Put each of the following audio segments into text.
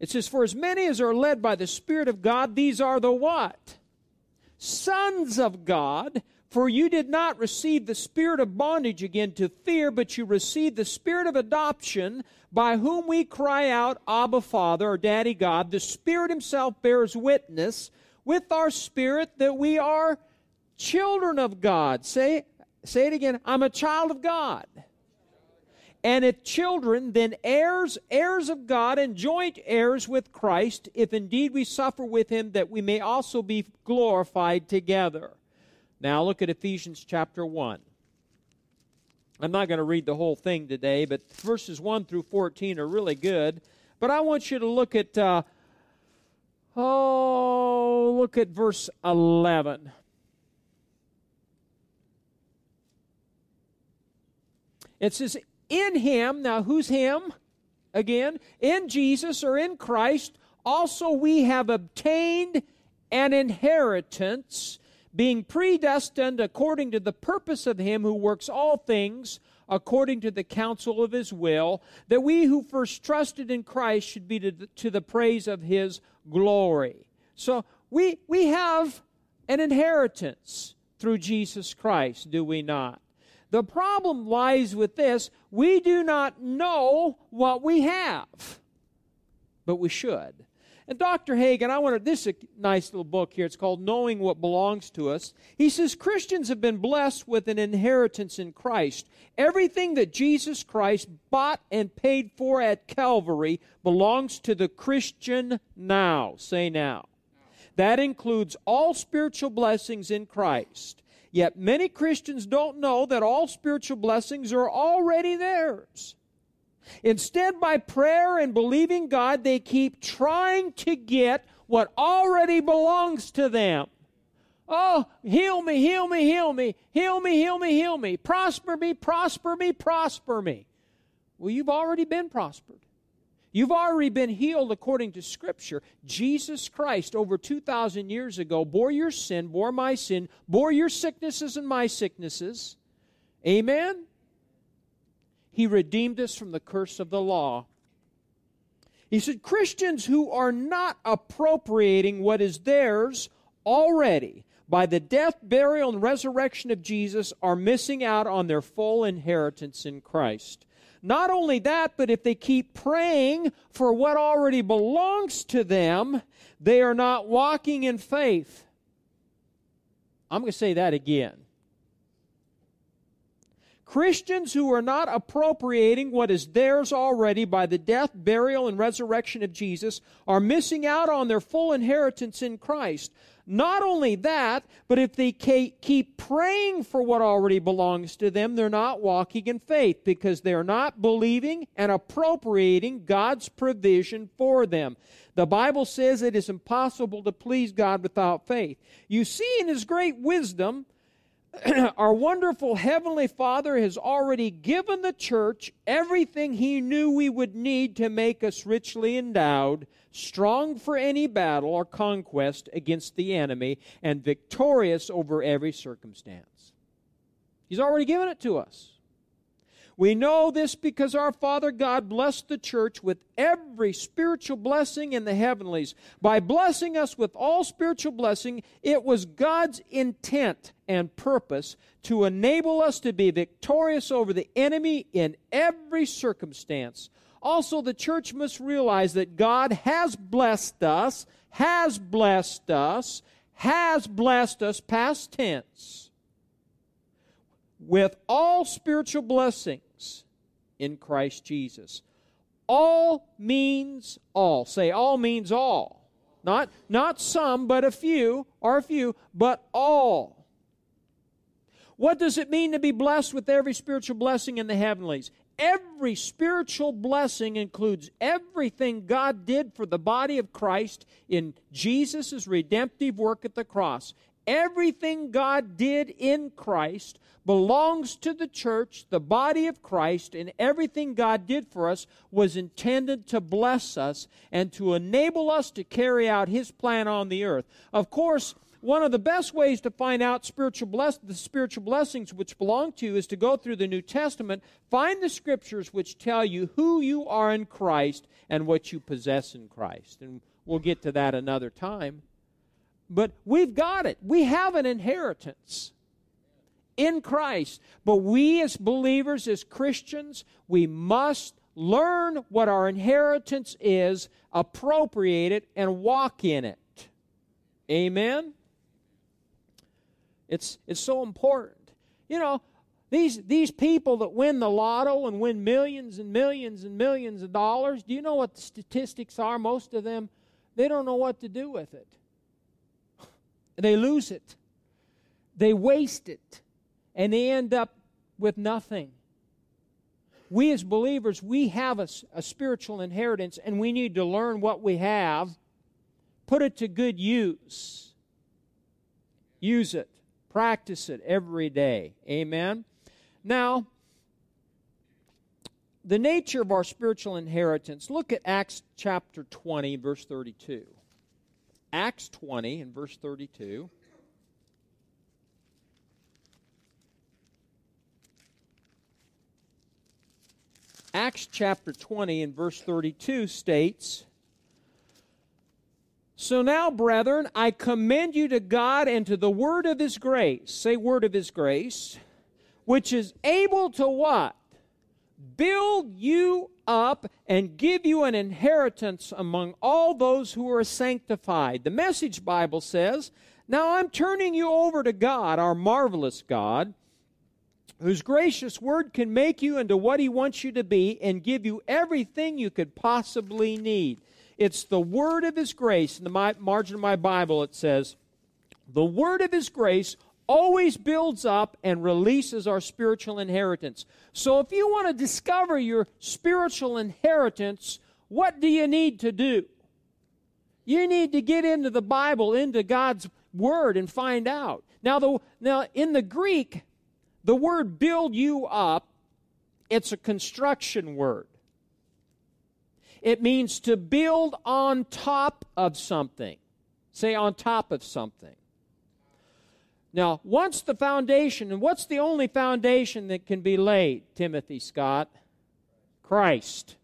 It says, For as many as are led by the Spirit of God, these are the what? Sons of God. For you did not receive the spirit of bondage again to fear, but you received the spirit of adoption, by whom we cry out, Abba, Father, or Daddy God. The Spirit Himself bears witness with our spirit that we are children of God. Say, say it again. I'm a child of God. And if children, then heirs, heirs of God, and joint heirs with Christ, if indeed we suffer with him, that we may also be glorified together. Now look at Ephesians chapter 1. I'm not going to read the whole thing today, but verses 1 through 14 are really good. But I want you to look at, uh, oh, look at verse 11. It says, In him, now who's him? Again, in Jesus or in Christ, also we have obtained an inheritance being predestined according to the purpose of him who works all things according to the counsel of his will, that we who first trusted in Christ should be to the, to the praise of his glory. So we, we have an inheritance through Jesus Christ, do we not? The problem lies with this we do not know what we have, but we should. And Dr. Hagin, I wanted this is a nice little book here. It's called Knowing What Belongs to Us. He says Christians have been blessed with an inheritance in Christ. Everything that Jesus Christ bought and paid for at Calvary belongs to the Christian now. Say now. That includes all spiritual blessings in Christ. Yet many Christians don't know that all spiritual blessings are already theirs. Instead, by prayer and believing God, they keep trying to get what already belongs to them. Oh, heal me, heal me, heal me, heal me, heal me, heal me, prosper me, prosper me, prosper me. Well, you've already been prospered. You've already been healed according to Scripture. Jesus Christ, over 2,000 years ago, bore your sin, bore my sin, bore your sicknesses and my sicknesses. Amen? He redeemed us from the curse of the law. He said, Christians who are not appropriating what is theirs already by the death, burial, and resurrection of Jesus are missing out on their full inheritance in Christ. Not only that, but if they keep praying for what already belongs to them, they are not walking in faith. I'm going to say that again. Christians who are not appropriating what is theirs already by the death, burial, and resurrection of Jesus are missing out on their full inheritance in Christ. Not only that, but if they keep praying for what already belongs to them, they're not walking in faith because they're not believing and appropriating God's provision for them. The Bible says it is impossible to please God without faith. You see, in His great wisdom, our wonderful Heavenly Father has already given the church everything He knew we would need to make us richly endowed, strong for any battle or conquest against the enemy, and victorious over every circumstance. He's already given it to us. We know this because our Father God blessed the church with every spiritual blessing in the heavenlies. By blessing us with all spiritual blessing, it was God's intent and purpose to enable us to be victorious over the enemy in every circumstance. Also, the church must realize that God has blessed us, has blessed us, has blessed us, past tense, with all spiritual blessings in Christ Jesus. All means all. Say, all means all. Not, not some, but a few, or a few, but all. What does it mean to be blessed with every spiritual blessing in the heavenlies? Every spiritual blessing includes everything God did for the body of Christ in Jesus' redemptive work at the cross. Everything God did in Christ belongs to the church, the body of Christ, and everything God did for us was intended to bless us and to enable us to carry out His plan on the earth. Of course, one of the best ways to find out spiritual bless- the spiritual blessings which belong to you is to go through the New Testament, find the scriptures which tell you who you are in Christ and what you possess in Christ. And we'll get to that another time. But we've got it. We have an inheritance in Christ. But we as believers, as Christians, we must learn what our inheritance is, appropriate it, and walk in it. Amen? It's, it's so important. You know, these, these people that win the lotto and win millions and millions and millions of dollars, do you know what the statistics are? Most of them, they don't know what to do with it. They lose it, they waste it, and they end up with nothing. We as believers, we have a, a spiritual inheritance, and we need to learn what we have, put it to good use, use it. Practice it every day. Amen. Now, the nature of our spiritual inheritance, look at Acts chapter 20, verse 32. Acts 20 and verse 32. Acts chapter 20 and verse 32 states so now, brethren, I commend you to God and to the word of his grace. Say, word of his grace, which is able to what? Build you up and give you an inheritance among all those who are sanctified. The Message Bible says, Now I'm turning you over to God, our marvelous God, whose gracious word can make you into what he wants you to be and give you everything you could possibly need. It's the word of His grace. In the margin of my Bible, it says, The word of His grace always builds up and releases our spiritual inheritance. So if you want to discover your spiritual inheritance, what do you need to do? You need to get into the Bible, into God's word and find out. Now the now in the Greek, the word build you up, it's a construction word. It means to build on top of something. Say, on top of something. Now, once the foundation, and what's the only foundation that can be laid, Timothy Scott? Christ.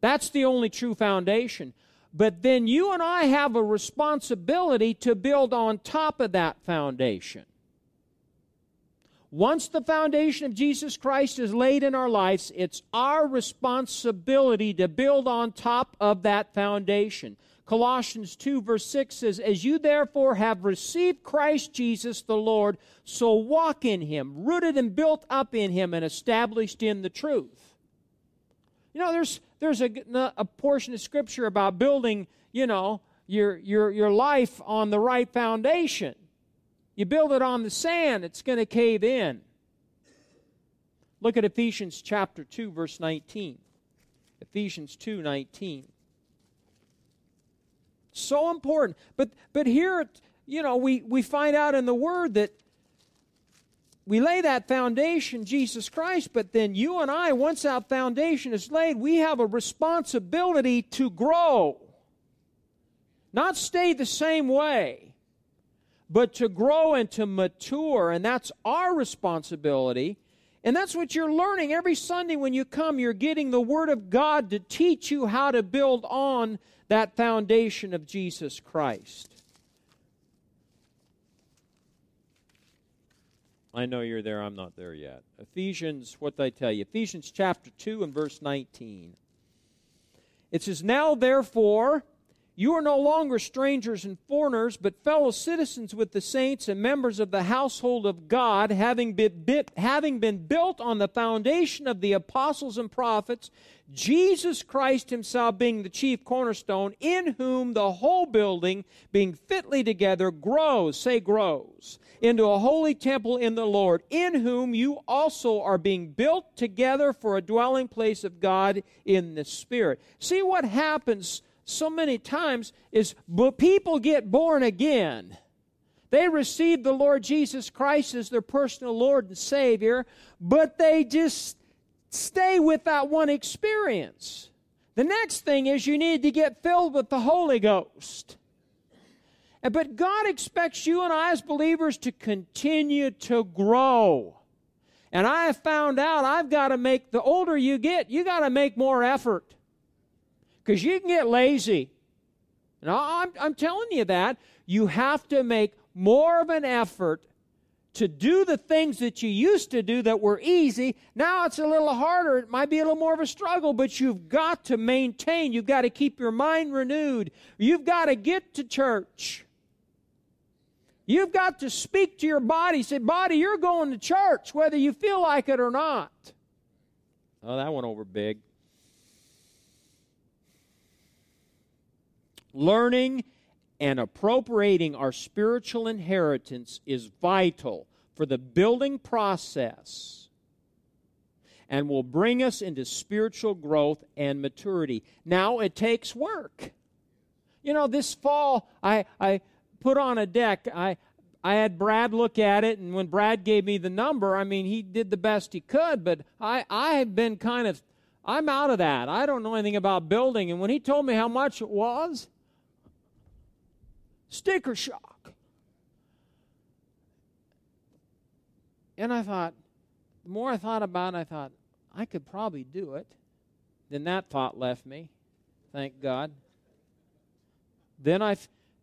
That's the only true foundation. But then you and I have a responsibility to build on top of that foundation. Once the foundation of Jesus Christ is laid in our lives, it's our responsibility to build on top of that foundation. Colossians 2, verse 6 says, As you therefore have received Christ Jesus the Lord, so walk in him, rooted and built up in him, and established in the truth. You know, there's, there's a, a portion of Scripture about building, you know, your, your, your life on the right foundation. You build it on the sand, it's going to cave in. Look at Ephesians chapter 2 verse 19. Ephesians 2:19. So important. But but here you know we we find out in the word that we lay that foundation, Jesus Christ, but then you and I, once that foundation is laid, we have a responsibility to grow. Not stay the same way but to grow and to mature. And that's our responsibility. And that's what you're learning every Sunday when you come. You're getting the Word of God to teach you how to build on that foundation of Jesus Christ. I know you're there, I'm not there yet. Ephesians, what did I tell you? Ephesians chapter 2 and verse 19. It says, Now therefore, you are no longer strangers and foreigners, but fellow citizens with the saints and members of the household of God, having been, bit, having been built on the foundation of the apostles and prophets, Jesus Christ himself being the chief cornerstone, in whom the whole building, being fitly together, grows, say grows, into a holy temple in the Lord, in whom you also are being built together for a dwelling place of God in the Spirit. See what happens so many times is people get born again. They receive the Lord Jesus Christ as their personal Lord and Savior, but they just stay with that one experience. The next thing is you need to get filled with the Holy Ghost. But God expects you and I as believers to continue to grow. And I have found out I've got to make, the older you get, you got to make more effort. Because you can get lazy. And I'm, I'm telling you that. You have to make more of an effort to do the things that you used to do that were easy. Now it's a little harder. It might be a little more of a struggle, but you've got to maintain. You've got to keep your mind renewed. You've got to get to church. You've got to speak to your body. Say, body, you're going to church, whether you feel like it or not. Oh, that went over big. Learning and appropriating our spiritual inheritance is vital for the building process and will bring us into spiritual growth and maturity. Now, it takes work. You know, this fall, I, I put on a deck. I, I had Brad look at it, and when Brad gave me the number, I mean, he did the best he could, but I, I have been kind of, I'm out of that. I don't know anything about building. And when he told me how much it was, sticker shock. And I thought, the more I thought about it, I thought, I could probably do it. Then that thought left me, thank God. Then I,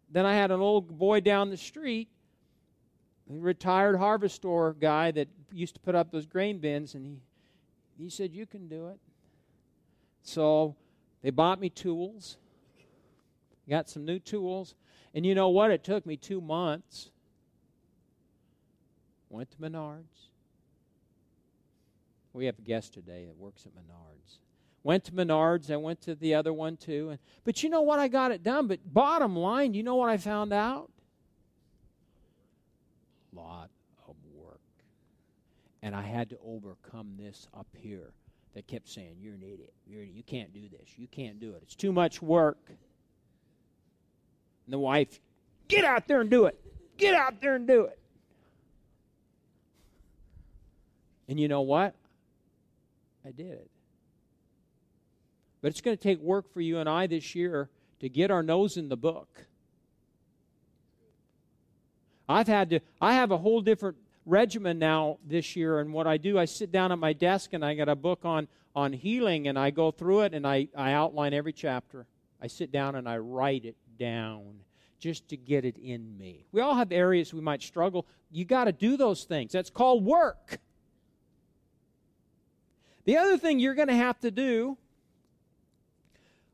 then I had an old boy down the street, retired Harvestore guy that used to put up those grain bins, and he, he said, You can do it. So they bought me tools, got some new tools, and you know what? It took me two months. Went to Menards. We have a guest today that works at Menards. Went to Menards. I went to the other one too. And, but you know what? I got it done. But bottom line, you know what I found out? A Lot of work. And I had to overcome this up here that kept saying, You're an idiot. You're, you can't do this. You can't do it. It's too much work. And the wife, get out there and do it. Get out there and do it. And you know what? I did it. But it's going to take work for you and I this year to get our nose in the book. I've had to, I have a whole different regimen now this year. And what I do, I sit down at my desk and I got a book on, on healing and I go through it and I, I outline every chapter. I sit down and I write it down just to get it in me. We all have areas we might struggle. You got to do those things. That's called work. The other thing you're going to have to do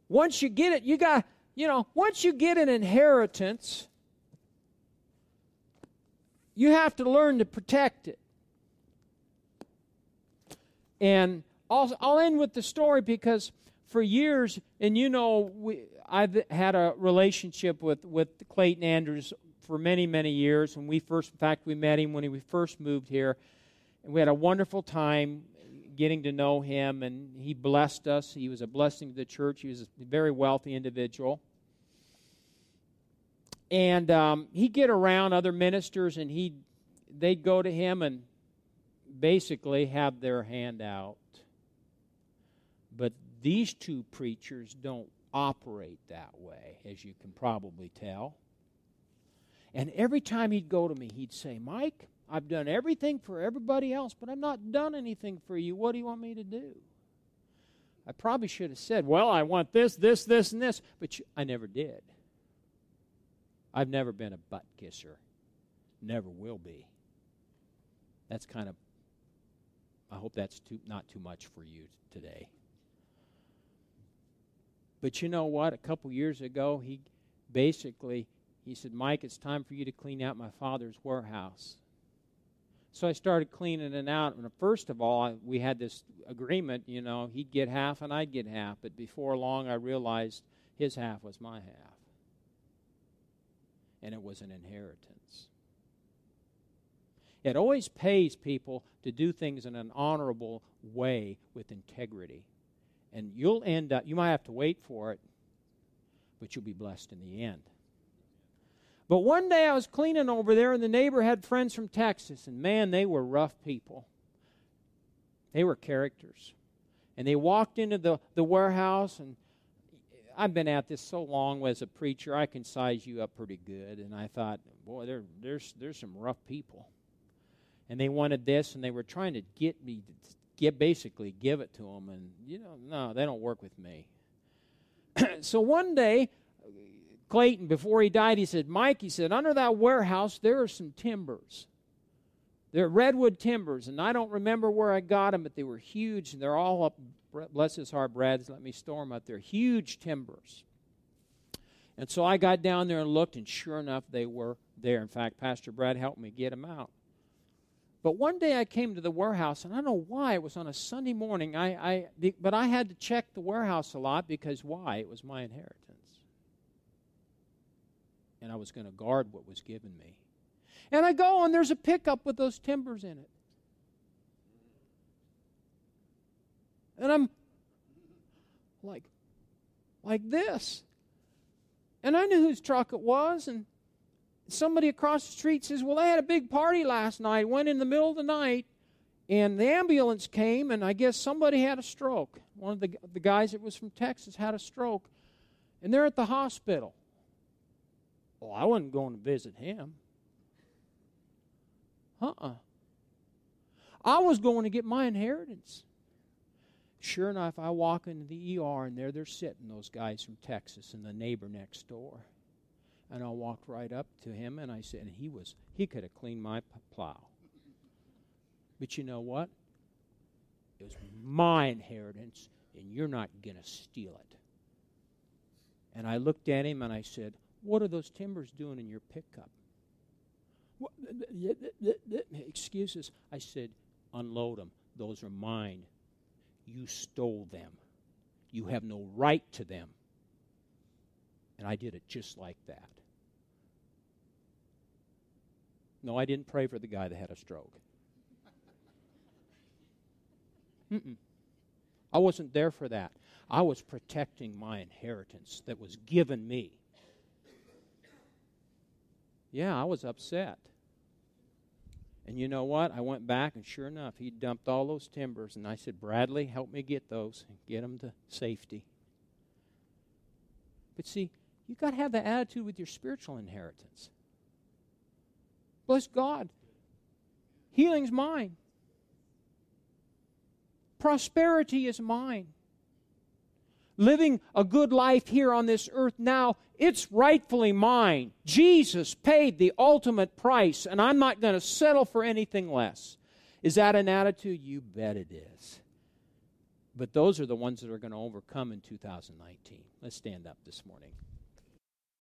once you get it, you got, you know, once you get an inheritance, you have to learn to protect it. And I'll, I'll end with the story because for years, and you know, we, I've had a relationship with, with Clayton Andrews for many, many years. When we first, in fact, we met him when we first moved here, and we had a wonderful time getting to know him, and he blessed us. He was a blessing to the church. He was a very wealthy individual. And um, he'd get around other ministers, and he they'd go to him and basically have their hand out. But these two preachers don't operate that way, as you can probably tell. And every time he'd go to me, he'd say, Mike, I've done everything for everybody else, but I've not done anything for you. What do you want me to do? I probably should have said, Well, I want this, this, this, and this, but you, I never did. I've never been a butt kisser, never will be. That's kind of, I hope that's too, not too much for you today. But you know what? A couple years ago, he basically he said, "Mike, it's time for you to clean out my father's warehouse." So I started cleaning it out. And first of all, we had this agreement, you know, he'd get half and I'd get half. But before long, I realized his half was my half. And it was an inheritance. It always pays people to do things in an honorable way with integrity and you'll end up, you might have to wait for it, but you'll be blessed in the end. But one day I was cleaning over there, and the neighbor had friends from Texas, and man, they were rough people. They were characters. And they walked into the, the warehouse, and I've been at this so long as a preacher, I can size you up pretty good. And I thought, boy, there, there's, there's some rough people. And they wanted this, and they were trying to get me to basically give it to them. And, you know, no, they don't work with me. so one day, Clayton, before he died, he said, Mike, he said, under that warehouse, there are some timbers. They're redwood timbers, and I don't remember where I got them, but they were huge, and they're all up. Bless his heart, Brad's let me store them up there. Huge timbers. And so I got down there and looked, and sure enough, they were there. In fact, Pastor Brad helped me get them out. But one day I came to the warehouse, and I don't know why. It was on a Sunday morning. I, I, but I had to check the warehouse a lot because why? It was my inheritance. And I was going to guard what was given me. And I go, and there's a pickup with those timbers in it. And I'm like, like this. And I knew whose truck it was, and somebody across the street says, Well, they had a big party last night, went in the middle of the night, and the ambulance came, and I guess somebody had a stroke. One of the, the guys that was from Texas had a stroke, and they're at the hospital. Well, I wasn't going to visit him. Uh uh-uh. uh I was going to get my inheritance. Sure enough, I walk into the ER, and there they're sitting, those guys from Texas and the neighbor next door. And I walked right up to him, and I said, and he was, he could have cleaned my plow. But you know what? It was my inheritance, and you're not going to steal it. And I looked at him and I said, What are those timbers doing in your pickup? Excuses. I said, Unload them. Those are mine. You stole them. You have no right to them. And I did it just like that. No, I didn't pray for the guy that had a stroke. Mm-mm. I wasn't there for that. I was protecting my inheritance that was given me. Yeah, I was upset. And you know what? I went back, and sure enough, he dumped all those timbers. And I said, Bradley, help me get those and get them to safety. But see, you've got to have that attitude with your spiritual inheritance. Bless God. Healing's mine. Prosperity is mine. Living a good life here on this earth now it's rightfully mine. Jesus paid the ultimate price, and I'm not going to settle for anything less. Is that an attitude? You bet it is. But those are the ones that are going to overcome in 2019. Let's stand up this morning.